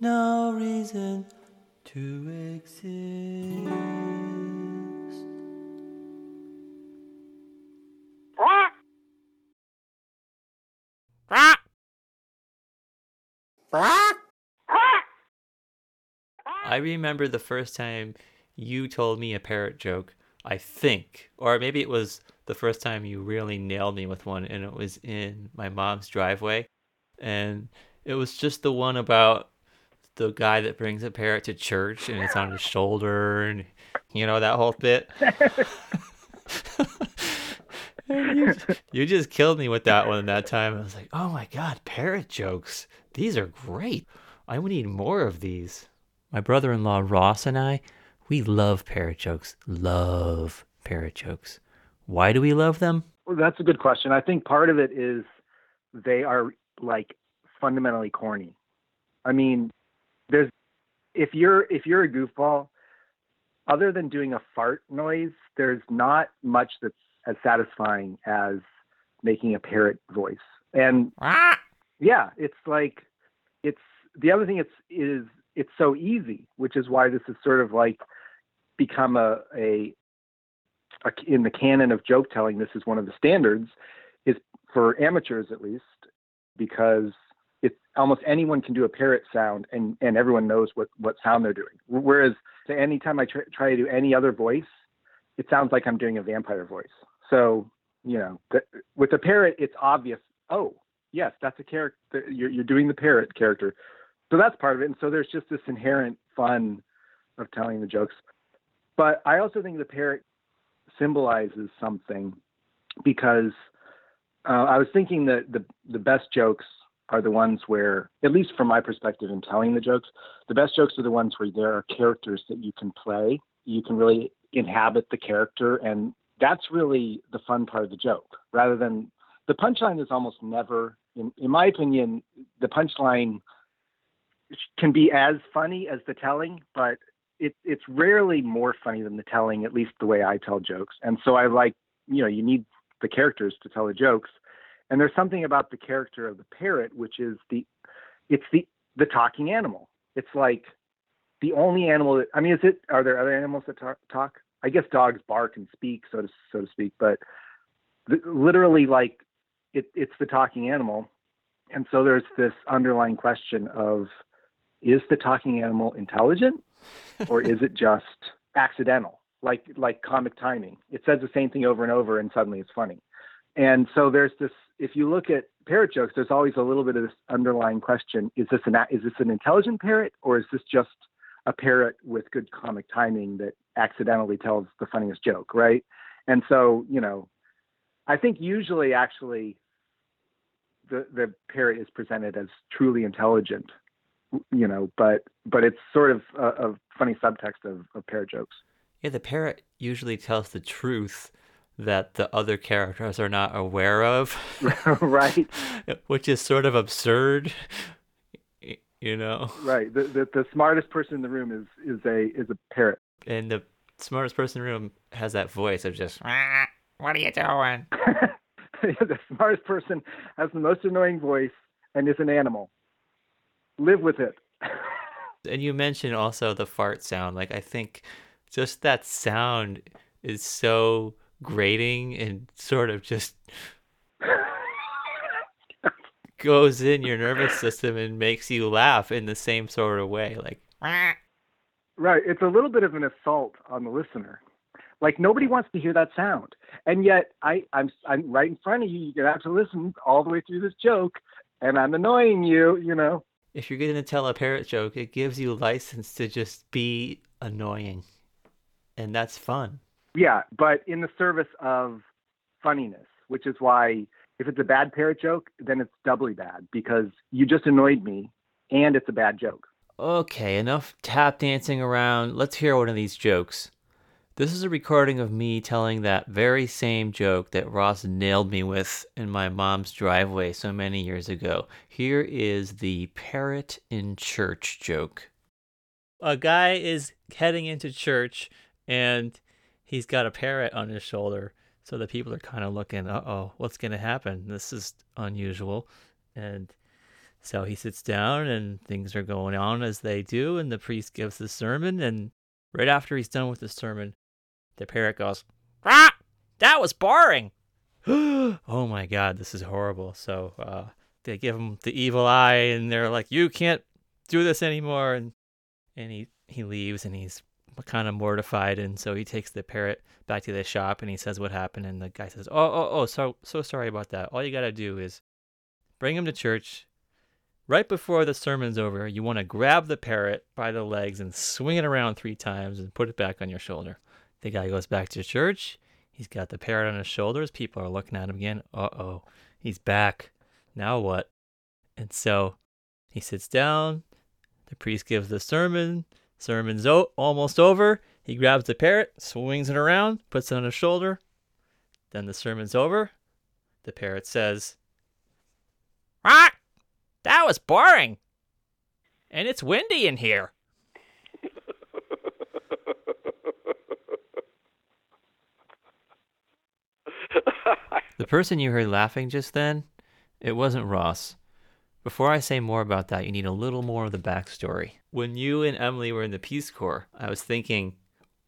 no reason to exist. I remember the first time you told me a parrot joke, I think, or maybe it was the first time you really nailed me with one, and it was in my mom's driveway. And it was just the one about the guy that brings a parrot to church and it's on his shoulder, and you know, that whole bit. you, you just killed me with that one that time. I was like, oh my god, parrot jokes. These are great. I would need more of these. My brother in law Ross and I, we love parrot jokes. Love parrot jokes. Why do we love them? Well, that's a good question. I think part of it is they are like fundamentally corny. I mean, there's if you're if you're a goofball, other than doing a fart noise, there's not much that's as satisfying as making a parrot voice. And Ah! yeah, it's like it's the other thing it's is it's so easy, which is why this is sort of like become a, a, a in the canon of joke telling. This is one of the standards, is for amateurs at least, because almost anyone can do a parrot sound and and everyone knows what what sound they're doing. Whereas anytime I try, try to do any other voice, it sounds like I'm doing a vampire voice. So you know, th- with a parrot, it's obvious. Oh, yes, that's a character. You're, you're doing the parrot character. So that's part of it. And so there's just this inherent fun of telling the jokes. But I also think the parrot symbolizes something because uh, I was thinking that the the best jokes are the ones where, at least from my perspective in telling the jokes, the best jokes are the ones where there are characters that you can play. You can really inhabit the character, and that's really the fun part of the joke. Rather than the punchline is almost never, in, in my opinion, the punchline can be as funny as the telling, but it, it's rarely more funny than the telling, at least the way I tell jokes. And so I like, you know, you need the characters to tell the jokes. And there's something about the character of the parrot, which is the, it's the, the talking animal. It's like the only animal that, I mean, is it, are there other animals that talk? talk? I guess dogs bark and speak, so to, so to speak, but the, literally like it, it's the talking animal. And so there's this underlying question of, is the talking animal intelligent or is it just accidental like like comic timing it says the same thing over and over and suddenly it's funny and so there's this if you look at parrot jokes there's always a little bit of this underlying question is this an is this an intelligent parrot or is this just a parrot with good comic timing that accidentally tells the funniest joke right and so you know i think usually actually the the parrot is presented as truly intelligent you know, but but it's sort of a, a funny subtext of, of parrot jokes. Yeah, the parrot usually tells the truth that the other characters are not aware of. right. Which is sort of absurd. You know. Right. The, the the smartest person in the room is is a is a parrot. And the smartest person in the room has that voice of just what are you doing? the smartest person has the most annoying voice and is an animal live with it. and you mentioned also the fart sound. Like I think just that sound is so grating and sort of just goes in your nervous system and makes you laugh in the same sort of way. Like Right. It's a little bit of an assault on the listener. Like nobody wants to hear that sound. And yet I, I'm I'm right in front of you. You gotta have to listen all the way through this joke and I'm annoying you, you know if you're going to tell a parrot joke, it gives you license to just be annoying. And that's fun. Yeah, but in the service of funniness, which is why if it's a bad parrot joke, then it's doubly bad because you just annoyed me and it's a bad joke. Okay, enough tap dancing around. Let's hear one of these jokes. This is a recording of me telling that very same joke that Ross nailed me with in my mom's driveway so many years ago. Here is the parrot in church joke. A guy is heading into church and he's got a parrot on his shoulder. So the people are kind of looking, uh oh, what's going to happen? This is unusual. And So he sits down and things are going on as they do, and the priest gives the sermon. And right after he's done with the sermon, the parrot goes, Ah, that was boring. oh my God, this is horrible. So uh, they give him the evil eye, and they're like, You can't do this anymore. And, and he, he leaves, and he's kind of mortified. And so he takes the parrot back to the shop and he says what happened. And the guy says, Oh, oh, oh, so, so sorry about that. All you got to do is bring him to church right before the sermon's over, you want to grab the parrot by the legs and swing it around three times and put it back on your shoulder. The guy goes back to church. He's got the parrot on his shoulders. People are looking at him again. Uh oh, he's back. Now what? And so he sits down. The priest gives the sermon. Sermon's o- almost over. He grabs the parrot, swings it around, puts it on his shoulder. Then the sermon's over. The parrot says, Rock! That was boring. And it's windy in here. the person you heard laughing just then, it wasn't Ross. Before I say more about that, you need a little more of the backstory. When you and Emily were in the Peace Corps, I was thinking,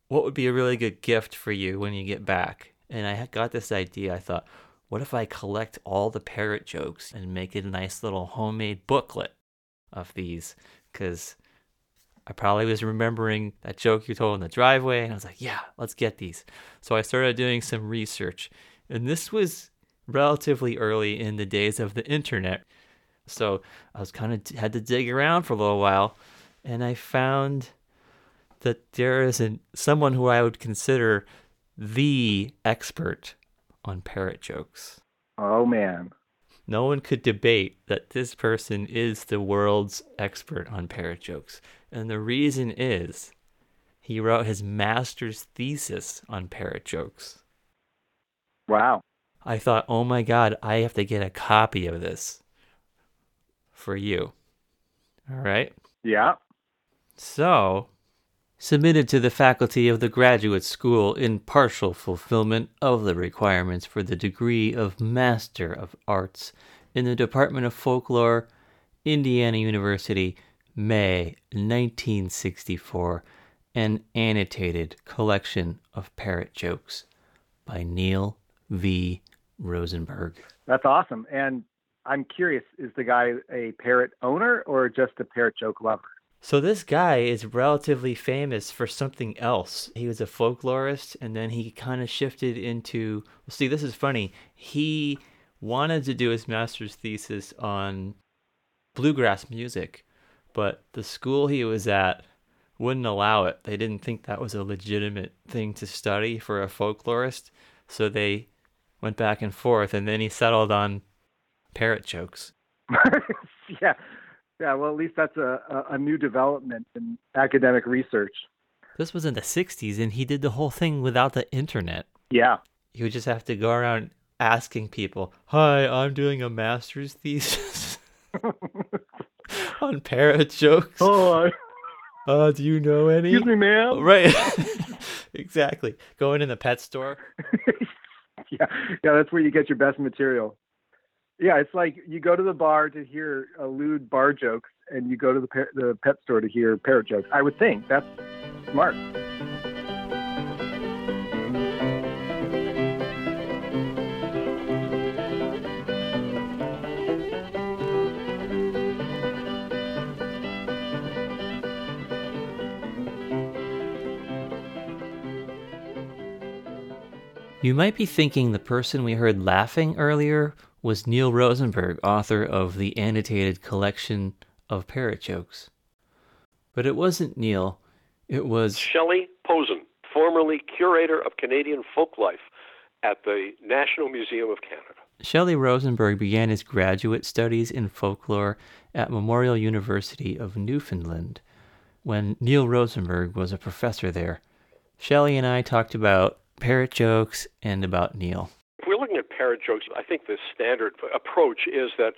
what would be a really good gift for you when you get back? And I got this idea. I thought, what if I collect all the parrot jokes and make it a nice little homemade booklet of these? Because I probably was remembering that joke you told in the driveway, and I was like, yeah, let's get these. So I started doing some research, and this was relatively early in the days of the internet. So I was kind of had to dig around for a little while, and I found that there is an, someone who I would consider the expert on parrot jokes. Oh man. No one could debate that this person is the world's expert on parrot jokes. And the reason is he wrote his master's thesis on parrot jokes. Wow. I thought, oh my God, I have to get a copy of this for you. All right. Yeah. So submitted to the faculty of the graduate school in partial fulfillment of the requirements for the degree of Master of Arts in the Department of Folklore, Indiana University, May 1964, an annotated collection of parrot jokes by Neil V. Rosenberg. That's awesome. And I'm curious, is the guy a parrot owner or just a parrot joke lover? So this guy is relatively famous for something else. He was a folklorist and then he kind of shifted into well, see this is funny. He wanted to do his master's thesis on bluegrass music, but the school he was at wouldn't allow it. They didn't think that was a legitimate thing to study for a folklorist, so they went back and forth and then he settled on parrot jokes. yeah, yeah, well, at least that's a, a, new development in academic research. This was in the 60s, and he did the whole thing without the internet. Yeah. He would just have to go around asking people, Hi, I'm doing a master's thesis on parrot jokes. Oh, uh, do you know any? Excuse me, ma'am. Right. exactly. Going in the pet store. yeah, yeah, that's where you get your best material. Yeah, it's like you go to the bar to hear a lewd bar jokes, and you go to the the pet store to hear parrot jokes. I would think that's smart. You might be thinking the person we heard laughing earlier was Neil Rosenberg, author of the annotated collection of parrot jokes. But it wasn't Neil, it was Shelley Posen, formerly curator of Canadian folklife at the National Museum of Canada. Shelley Rosenberg began his graduate studies in folklore at Memorial University of Newfoundland when Neil Rosenberg was a professor there. Shelley and I talked about parrot jokes and about Neil parrot jokes, I think the standard approach is that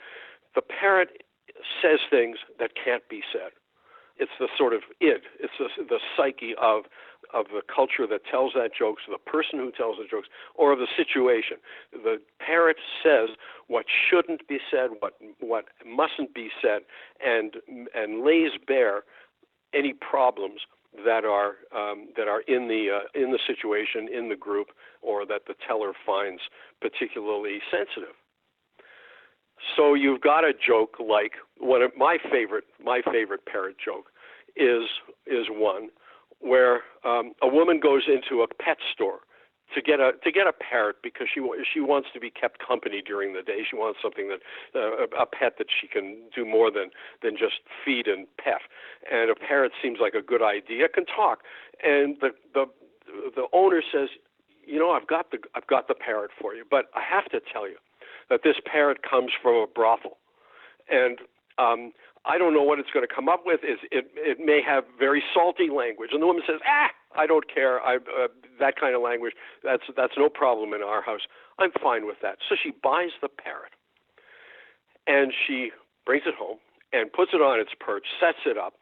the parent says things that can't be said. It's the sort of id, it's the, the psyche of of the culture that tells that joke, so the person who tells the jokes, or of the situation. The parent says what shouldn't be said, what what mustn't be said, and and lays bare any problems that are um, that are in the uh, in the situation in the group or that the teller finds particularly sensitive. So you've got a joke like one of my favorite my favorite parrot joke is is one where um, a woman goes into a pet store to get a to get a parrot because she she wants to be kept company during the day. She wants something that uh, a pet that she can do more than than just feed and pet. And a parrot seems like a good idea. Can talk, and the the the owner says, you know, I've got the I've got the parrot for you, but I have to tell you that this parrot comes from a brothel, and um, I don't know what it's going to come up with. Is it it may have very salty language, and the woman says, ah I don't care. I uh, that kind of language. That's that's no problem in our house. I'm fine with that. So she buys the parrot, and she brings it home and puts it on its perch, sets it up,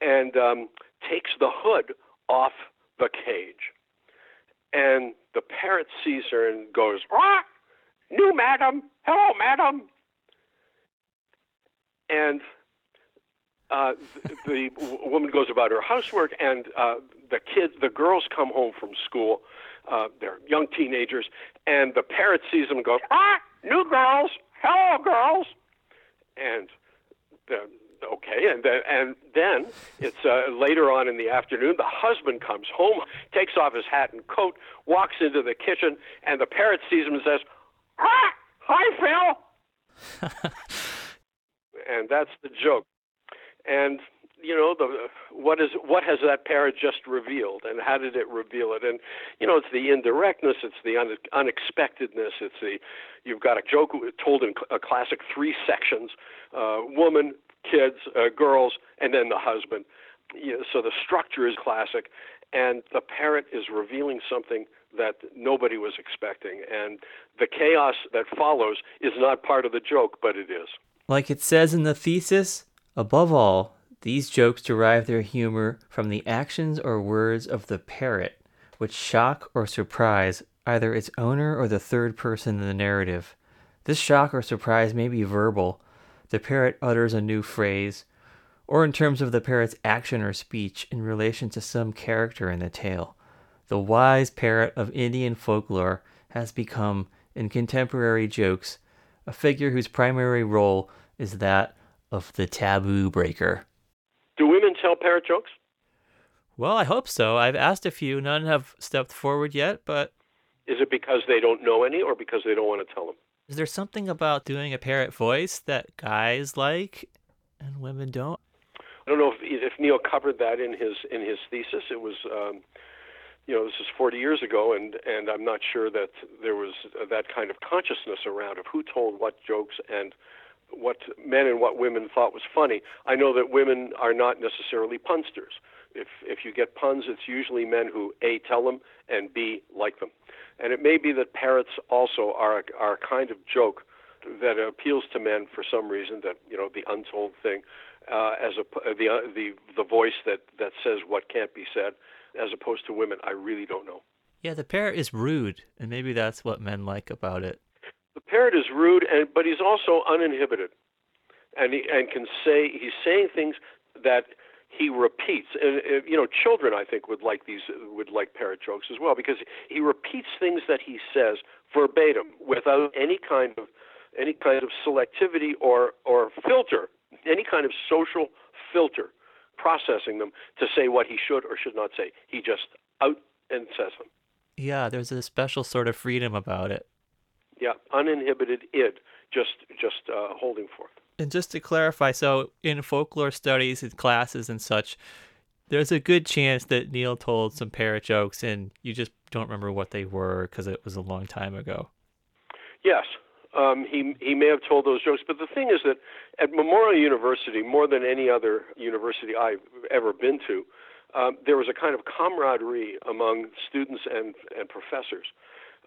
and um, takes the hood off the cage. And the parrot sees her and goes, "Ah, new madam. Hello, madam." And uh, the, the woman goes about her housework, and uh, the kids, the girls come home from school. Uh, they're young teenagers, and the parrot sees them and goes, "Ah, new girls, hello, girls," and the, okay, and then and then it's uh, later on in the afternoon. The husband comes home, takes off his hat and coat, walks into the kitchen, and the parrot sees him and says, "Ah, hi, Phil." and that's the joke. And you know the what is what has that parrot just revealed and how did it reveal it? And you know it's the indirectness it's the un, unexpectedness it's the you've got a joke told in a classic three sections uh, woman kids uh, girls and then the husband. You know, so the structure is classic and the parrot is revealing something that nobody was expecting. And the chaos that follows is not part of the joke but it is. Like it says in the thesis above all these jokes derive their humor from the actions or words of the parrot, which shock or surprise either its owner or the third person in the narrative. This shock or surprise may be verbal. The parrot utters a new phrase, or in terms of the parrot's action or speech in relation to some character in the tale. The wise parrot of Indian folklore has become, in contemporary jokes, a figure whose primary role is that of the taboo breaker. Do women tell parrot jokes? Well, I hope so. I've asked a few. None have stepped forward yet, but. Is it because they don't know any or because they don't want to tell them? Is there something about doing a parrot voice that guys like and women don't? I don't know if, if Neil covered that in his in his thesis. It was, um, you know, this is 40 years ago, and and I'm not sure that there was that kind of consciousness around of who told what jokes and what men and what women thought was funny. I know that women are not necessarily punsters. If if you get puns, it's usually men who a tell them and b like them. And it may be that parrots also are are a kind of joke that appeals to men for some reason. That you know the untold thing, uh, as a the uh, the the voice that that says what can't be said, as opposed to women. I really don't know. Yeah, the parrot is rude, and maybe that's what men like about it. The parrot is rude, and but he's also uninhibited, and he and can say he's saying things that he repeats. And you know, children I think would like these would like parrot jokes as well because he repeats things that he says verbatim without any kind of any kind of selectivity or or filter, any kind of social filter processing them to say what he should or should not say. He just out and says them. Yeah, there's a special sort of freedom about it. Yeah, uninhibited id, just just uh, holding forth. And just to clarify, so in folklore studies and classes and such, there's a good chance that Neil told some parrot jokes and you just don't remember what they were because it was a long time ago. Yes, um, he he may have told those jokes, but the thing is that at Memorial University, more than any other university I've ever been to, um, there was a kind of camaraderie among students and and professors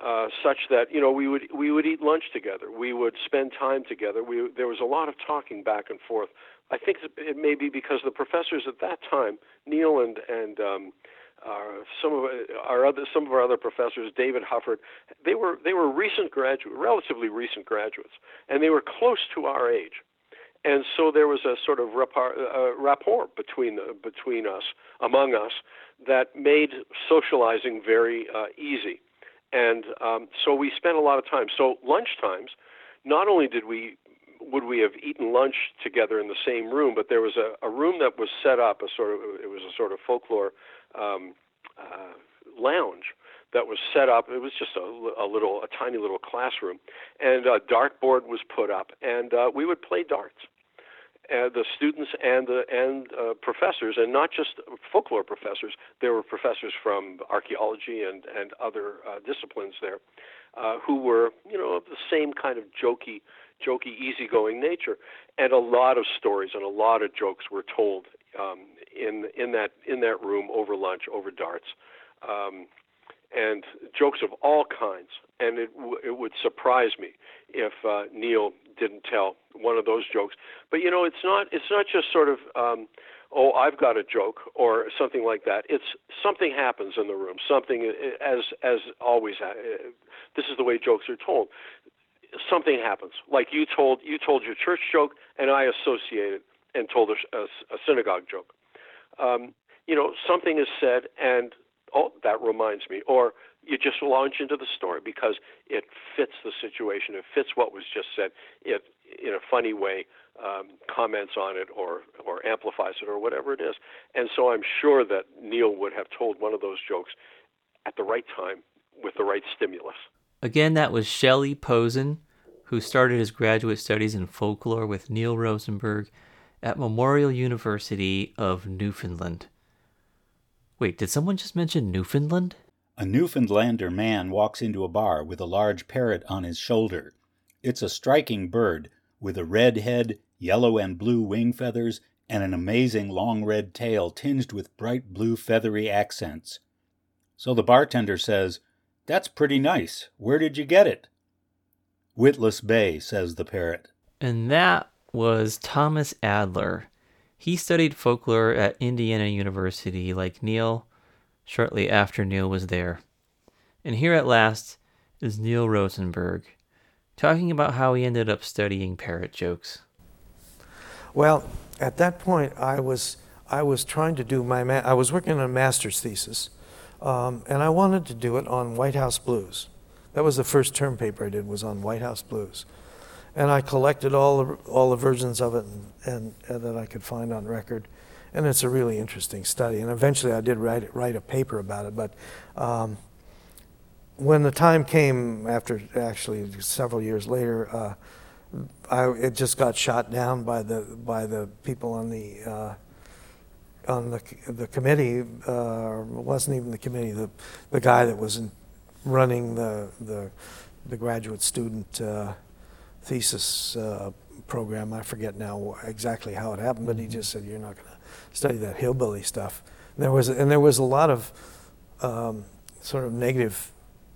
uh, such that you know we would we would eat lunch together. We would spend time together. We there was a lot of talking back and forth. I think it may be because the professors at that time, Neil and and um, uh, some of our other some of our other professors, David Hufford, they were they were recent graduates, relatively recent graduates, and they were close to our age, and so there was a sort of rapport, uh, rapport between between us, among us, that made socializing very uh, easy, and um, so we spent a lot of time. So lunch times, not only did we would we have eaten lunch together in the same room, but there was a, a room that was set up, a sort of it was a sort of folklore um, uh, lounge that was set up. It was just a, a little, a tiny little classroom, and a dartboard was put up, and uh, we would play darts. And the students and the and uh, professors, and not just folklore professors. There were professors from archaeology and and other uh, disciplines there, uh, who were you know of the same kind of jokey, jokey, easygoing nature, and a lot of stories and a lot of jokes were told um, in in that in that room over lunch over darts, um, and jokes of all kinds. And it w- it would surprise me if uh, Neil didn't tell one of those jokes. But you know, it's not it's not just sort of um, oh I've got a joke or something like that. It's something happens in the room. Something as as always. Uh, this is the way jokes are told something happens. Like you told you told your church joke, and I associated and told a, a, a synagogue joke um, you know, something is said and oh, that reminds me, or you just launch into the story because it fits the situation, it fits what was just said. It, in a funny way, um, comments on it or or amplifies it or whatever it is. And so I'm sure that Neil would have told one of those jokes at the right time with the right stimulus. Again, that was Shelley Posen, who started his graduate studies in folklore with Neil Rosenberg at Memorial University of Newfoundland. Wait, did someone just mention Newfoundland? A Newfoundlander man walks into a bar with a large parrot on his shoulder. It's a striking bird with a red head, yellow and blue wing feathers, and an amazing long red tail tinged with bright blue feathery accents. So the bartender says, That's pretty nice. Where did you get it? Witless Bay, says the parrot. And that was Thomas Adler. He studied folklore at Indiana University like Neil shortly after Neil was there. And here at last is Neil Rosenberg talking about how he ended up studying parrot jokes. Well, at that point, I was I was trying to do my ma- I was working on a master's thesis, um, and I wanted to do it on White House blues. That was the first term paper I did was on White House blues and I collected all the, all the versions of it and, and, and, that I could find on record. And it's a really interesting study. And eventually I did write, write a paper about it. But um, when the time came, after actually several years later, uh, I, it just got shot down by the, by the people on the, uh, on the, the committee. Uh, wasn't even the committee, the, the guy that was running the, the, the graduate student uh, thesis uh, program. I forget now exactly how it happened, but he mm-hmm. just said, "You're not going to study that hillbilly stuff." And there was and there was a lot of um, sort of negative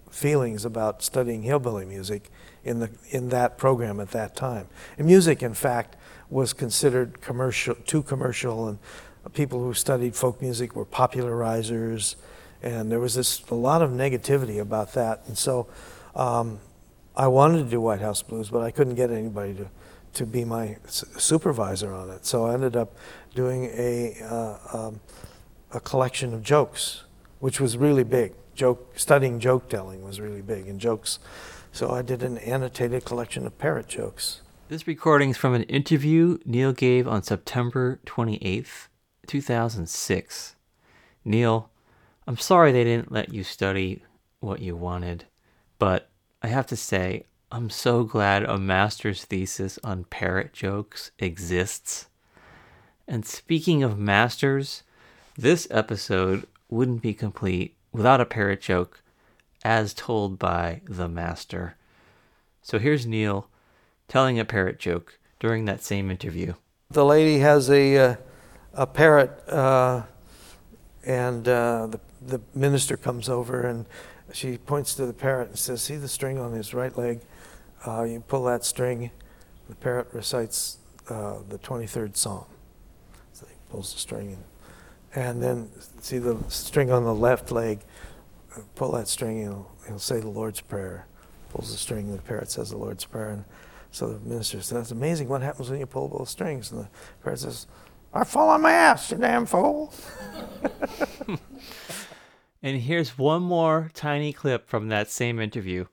feelings about studying hillbilly music in the in that program at that time. And music, in fact, was considered commercial, too commercial, and people who studied folk music were popularizers, and there was this a lot of negativity about that. And so. Um, I wanted to do White House Blues, but I couldn't get anybody to, to be my supervisor on it. So I ended up doing a, uh, um, a collection of jokes, which was really big. Joke, studying joke telling was really big, and jokes. So I did an annotated collection of parrot jokes. This recording is from an interview Neil gave on September 28th, 2006. Neil, I'm sorry they didn't let you study what you wanted, but I have to say, I'm so glad a master's thesis on parrot jokes exists. And speaking of masters, this episode wouldn't be complete without a parrot joke as told by the master. So here's Neil telling a parrot joke during that same interview. The lady has a, uh, a parrot, uh, and uh, the, the minister comes over and she points to the parrot and says, See the string on his right leg? Uh, you pull that string. The parrot recites uh, the 23rd Psalm. So he pulls the string. and then see the string on the left leg. Pull that string, he'll, he'll say the Lord's Prayer. Pulls the string, the parrot says the Lord's Prayer. And so the minister says, That's amazing what happens when you pull both strings. And the parrot says, I fall on my ass, you damn fool. And here's one more tiny clip from that same interview.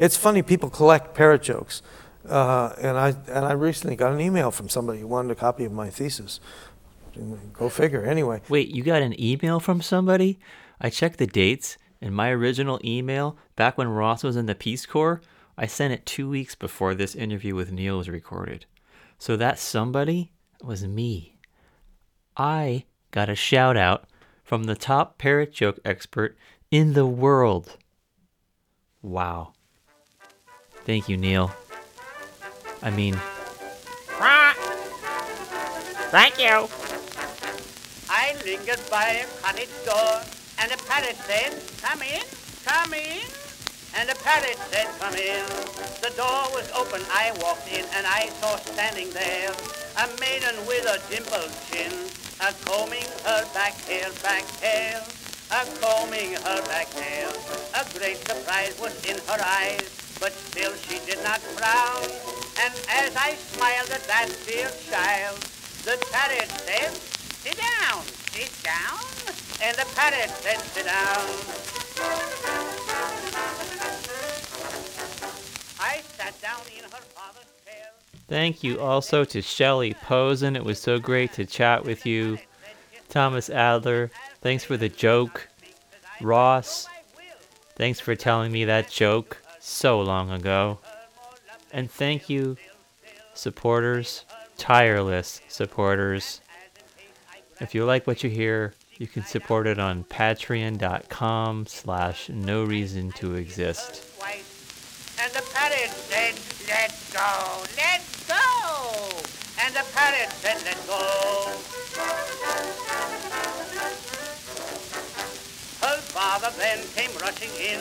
It's funny, people collect parrot jokes. Uh, and, I, and I recently got an email from somebody who wanted a copy of my thesis. Go figure. Anyway, Wait, you got an email from somebody? I checked the dates, and my original email, back when Ross was in the Peace Corps, I sent it two weeks before this interview with Neil was recorded. So that somebody was me. I got a shout out from the top parrot joke expert in the world. Wow. Thank you, Neil. I mean, Thank you. I lingered by a cottage door, and the parrot said, Come in, come in. And the parrot said, Come in. The door was open, I walked in, and I saw standing there a maiden with a dimpled chin, a combing her back hair, back hair, a combing her back hair. A great surprise was in her eyes, but still she did not frown. And as I smiled at that dear child, the parrot said, Sit down, sit down. And the parrot said, Sit down. I sat down in her father's chair. Thank you also to Shelley Posen. It was so great to chat with you. Thomas Adler, thanks for the joke. Ross, thanks for telling me that joke so long ago. And thank you, supporters, tireless supporters. If you like what you hear, you can support it on patreon.com slash no reason to exist. And the parrot said, let's go, let's go. And the parrot said, let's go. Her father then came rushing in,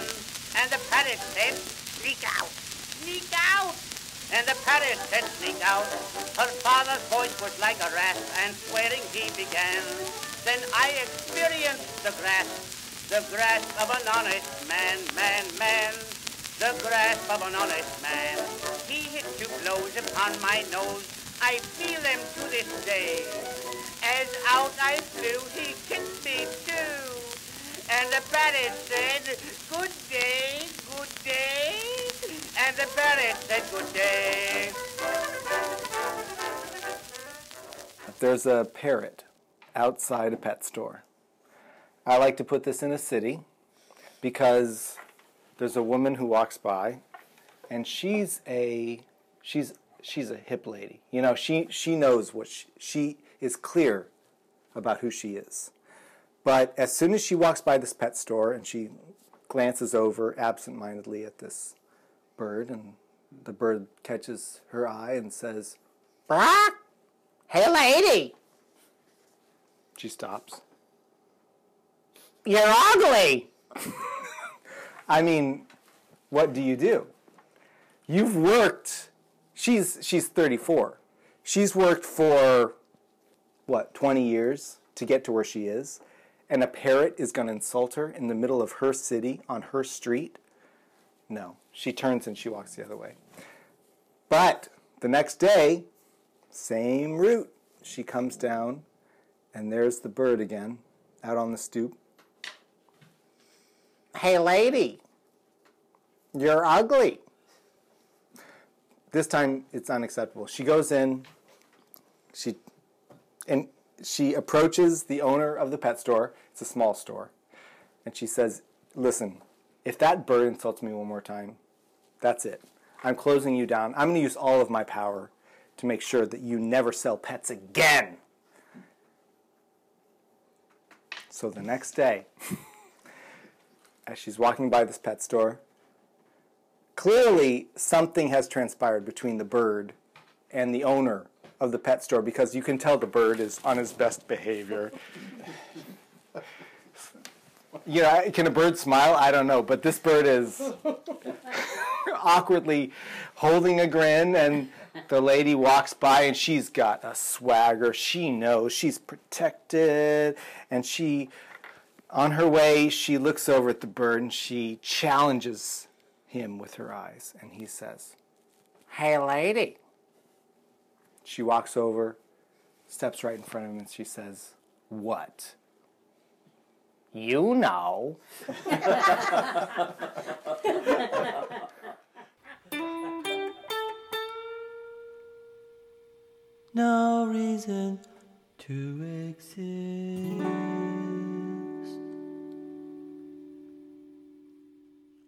and the parrot said, sneak out, sneak out. And the parrot said, sneak out. Her father's voice was like a rasp, and swearing he began. Then I experienced the grasp, the grasp of an honest man, man, man. The grasp of an honest man. He hit two blows upon my nose. I feel them to this day. As out I flew, he kicked me too. And the parrot said, good day, good day. And the parrot said, good day. There's a parrot outside a pet store. I like to put this in a city because there's a woman who walks by and she's a she's she's a hip lady. You know, she she knows what she, she is clear about who she is. But as soon as she walks by this pet store and she glances over absentmindedly at this bird and the bird catches her eye and says, Brock? Hey, lady, she stops. you're ugly. I mean, what do you do? You've worked. She's she's 34. She's worked for what 20 years to get to where she is, and a parrot is going to insult her in the middle of her city on her street. No, she turns and she walks the other way. But the next day, same route. She comes down, and there's the bird again, out on the stoop. Hey, lady, you're ugly. this time it's unacceptable. She goes in, she and she approaches the owner of the pet store. It's a small store. And she says, "Listen, if that bird insults me one more time, that's it. I'm closing you down. I'm going to use all of my power to make sure that you never sell pets again." So the next day, as she's walking by this pet store, clearly something has transpired between the bird and the owner of the pet store because you can tell the bird is on his best behavior. you know, can a bird smile? I don't know, but this bird is awkwardly holding a grin and the lady walks by and she's got a swagger. She knows she's protected. And she, on her way, she looks over at the bird and she challenges him with her eyes. And he says, Hey, lady. She walks over, steps right in front of him, and she says, What? You know. No reason to exist.